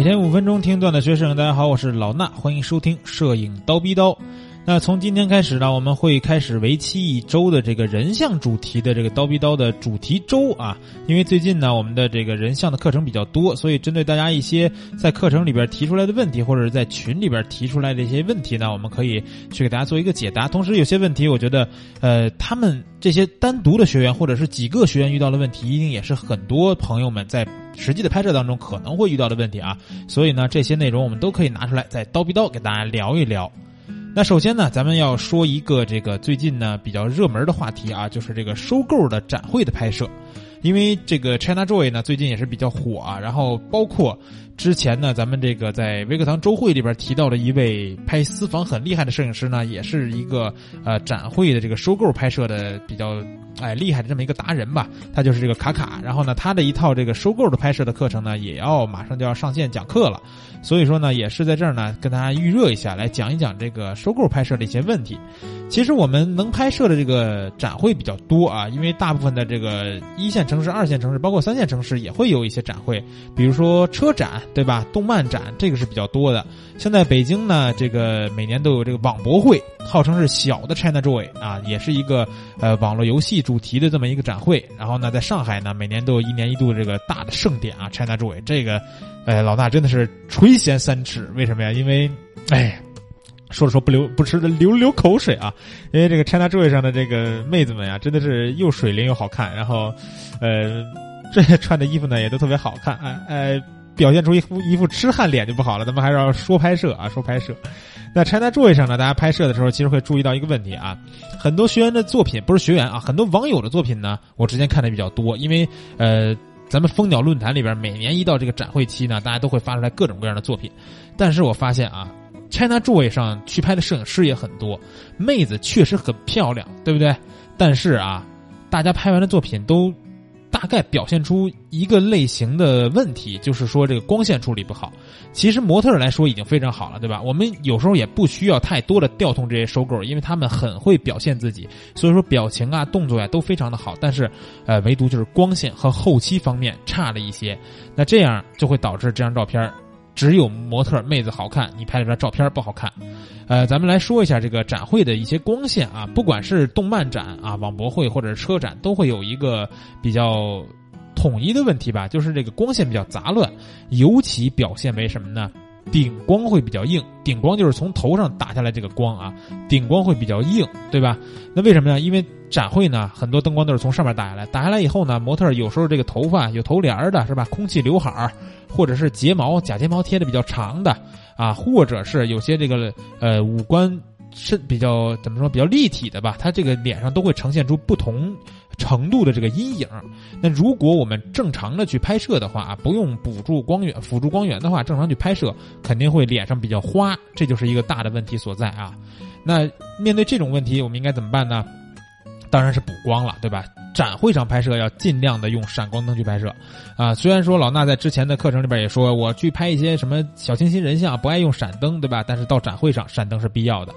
每天五分钟听段的学生，大家好，我是老衲，欢迎收听摄影刀逼刀。那从今天开始呢，我们会开始为期一周的这个人像主题的这个刀逼刀的主题周啊。因为最近呢，我们的这个人像的课程比较多，所以针对大家一些在课程里边提出来的问题，或者是在群里边提出来的一些问题呢，我们可以去给大家做一个解答。同时，有些问题我觉得，呃，他们这些单独的学员或者是几个学员遇到的问题，一定也是很多朋友们在实际的拍摄当中可能会遇到的问题啊。所以呢，这些内容我们都可以拿出来在刀逼刀给大家聊一聊。那首先呢，咱们要说一个这个最近呢比较热门的话题啊，就是这个收购的展会的拍摄，因为这个 China Joy 呢最近也是比较火啊，然后包括之前呢咱们这个在微课堂周会里边提到的一位拍私房很厉害的摄影师呢，也是一个呃展会的这个收购拍摄的比较哎厉害的这么一个达人吧，他就是这个卡卡，然后呢他的一套这个收购的拍摄的课程呢也要马上就要上线讲课了。所以说呢，也是在这儿呢，跟大家预热一下，来讲一讲这个收购拍摄的一些问题。其实我们能拍摄的这个展会比较多啊，因为大部分的这个一线城市、二线城市，包括三线城市也会有一些展会，比如说车展，对吧？动漫展这个是比较多的。现在北京呢，这个每年都有这个网博会，号称是小的 China Joy 啊，也是一个呃网络游戏主题的这么一个展会。然后呢，在上海呢，每年都有一年一度的这个大的盛典啊，China Joy 这个。哎，老大真的是垂涎三尺，为什么呀？因为，哎，说着说不流不吃的流流口水啊！因为这个 China Joy 上的这个妹子们呀，真的是又水灵又好看，然后，呃，这穿的衣服呢也都特别好看，哎哎，表现出一副一副痴汉脸就不好了。咱们还是要说拍摄啊，说拍摄。那 China Joy 上呢，大家拍摄的时候其实会注意到一个问题啊，很多学员的作品不是学员啊，很多网友的作品呢，我之前看的比较多，因为呃。咱们蜂鸟论坛里边，每年一到这个展会期呢，大家都会发出来各种各样的作品。但是我发现啊，China Joy 上去拍的摄影师也很多，妹子确实很漂亮，对不对？但是啊，大家拍完的作品都。大概表现出一个类型的问题，就是说这个光线处理不好。其实模特来说已经非常好了，对吧？我们有时候也不需要太多的调动这些收购，因为他们很会表现自己，所以说表情啊、动作呀都非常的好。但是，呃，唯独就是光线和后期方面差了一些，那这样就会导致这张照片。只有模特妹子好看，你拍的照片不好看。呃，咱们来说一下这个展会的一些光线啊，不管是动漫展啊、网博会或者是车展，都会有一个比较统一的问题吧，就是这个光线比较杂乱，尤其表现为什么呢？顶光会比较硬，顶光就是从头上打下来这个光啊，顶光会比较硬，对吧？那为什么呢？因为展会呢，很多灯光都是从上面打下来，打下来以后呢，模特有时候这个头发有头帘的，是吧？空气刘海儿，或者是睫毛假睫毛贴的比较长的啊，或者是有些这个呃五官是比较怎么说比较立体的吧，它这个脸上都会呈现出不同。程度的这个阴影，那如果我们正常的去拍摄的话啊，不用补助光源、辅助光源的话，正常去拍摄肯定会脸上比较花，这就是一个大的问题所在啊。那面对这种问题，我们应该怎么办呢？当然是补光了，对吧？展会上拍摄要尽量的用闪光灯去拍摄，啊，虽然说老衲在之前的课程里边也说，我去拍一些什么小清新人像不爱用闪灯，对吧？但是到展会上，闪灯是必要的。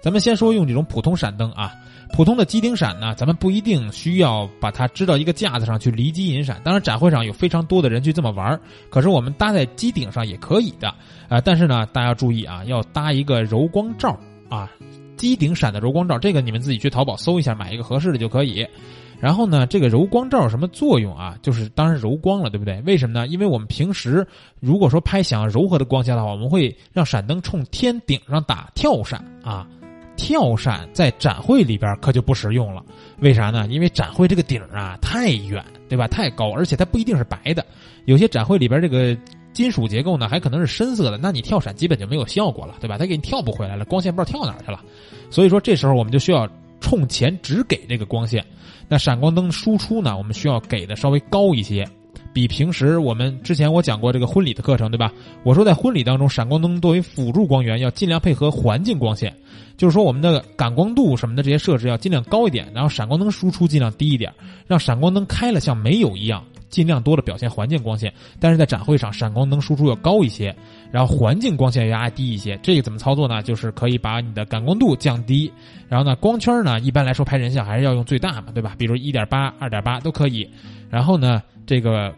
咱们先说用这种普通闪灯啊。普通的机顶闪呢，咱们不一定需要把它支到一个架子上去离机引闪。当然，展会上有非常多的人去这么玩儿可是我们搭在机顶上也可以的啊。但是呢，大家要注意啊，要搭一个柔光罩啊，机顶闪的柔光罩，这个你们自己去淘宝搜一下，买一个合适的就可以。然后呢，这个柔光罩什么作用啊？就是当然柔光了，对不对？为什么呢？因为我们平时如果说拍想要柔和的光线的话，我们会让闪灯冲天顶上打跳闪啊。跳闪在展会里边可就不实用了，为啥呢？因为展会这个顶啊太远，对吧？太高，而且它不一定是白的，有些展会里边这个金属结构呢还可能是深色的，那你跳闪基本就没有效果了，对吧？它给你跳不回来了，光线不知道跳哪儿去了。所以说这时候我们就需要冲前只给这个光线，那闪光灯输出呢，我们需要给的稍微高一些。比平时我们之前我讲过这个婚礼的课程，对吧？我说在婚礼当中，闪光灯作为辅助光源，要尽量配合环境光线，就是说我们的感光度什么的这些设置要尽量高一点，然后闪光灯输出尽量低一点，让闪光灯开了像没有一样，尽量多的表现环境光线。但是在展会上，闪光灯输出要高一些，然后环境光线要压低一些。这个怎么操作呢？就是可以把你的感光度降低，然后呢，光圈呢，一般来说拍人像还是要用最大嘛，对吧？比如一点八、二点八都可以。然后呢，这个。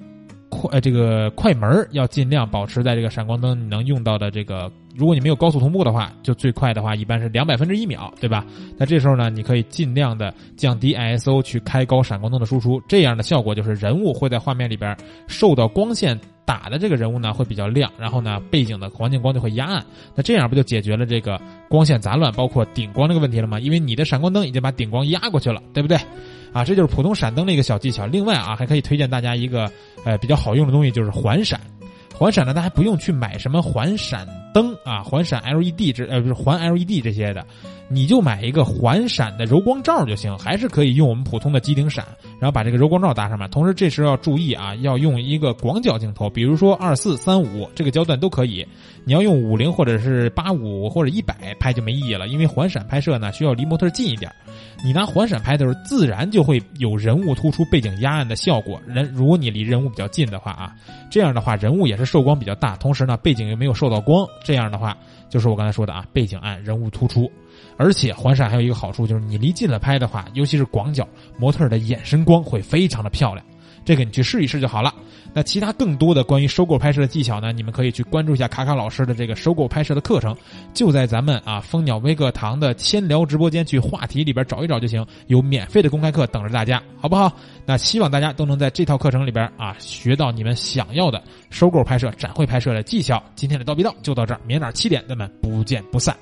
快这个快门要尽量保持在这个闪光灯你能用到的这个，如果你没有高速同步的话，就最快的话一般是两百分之一秒，对吧？那这时候呢，你可以尽量的降低 ISO 去开高闪光灯的输出，这样的效果就是人物会在画面里边受到光线打的这个人物呢会比较亮，然后呢背景的环境光就会压暗，那这样不就解决了这个光线杂乱包括顶光这个问题了吗？因为你的闪光灯已经把顶光压过去了，对不对？啊，这就是普通闪灯的一个小技巧。另外啊，还可以推荐大家一个呃比较好用的东西，就是环闪。环闪呢，大家不用去买什么环闪灯啊，环闪 LED 这呃不是环 LED 这些的，你就买一个环闪的柔光罩就行，还是可以用我们普通的机顶闪，然后把这个柔光罩搭上面。同时这时候要注意啊，要用一个广角镜头，比如说二四三五这个焦段都可以。你要用五零或者是八五或者一百拍就没意义了，因为环闪拍摄呢需要离模特近一点。你拿环闪拍的时候，自然就会有人物突出、背景压暗的效果。人如果你离人物比较近的话啊，这样的话人物也是受光比较大，同时呢背景又没有受到光，这样的话就是我刚才说的啊，背景暗，人物突出。而且环闪还有一个好处就是你离近了拍的话，尤其是广角，模特的眼神光会非常的漂亮。这个你去试一试就好了。那其他更多的关于收购拍摄的技巧呢？你们可以去关注一下卡卡老师的这个收购拍摄的课程，就在咱们啊蜂鸟微课堂的千聊直播间去话题里边找一找就行，有免费的公开课等着大家，好不好？那希望大家都能在这套课程里边啊学到你们想要的收购拍摄、展会拍摄的技巧。今天的叨逼叨就到这儿，明天七点咱们不见不散。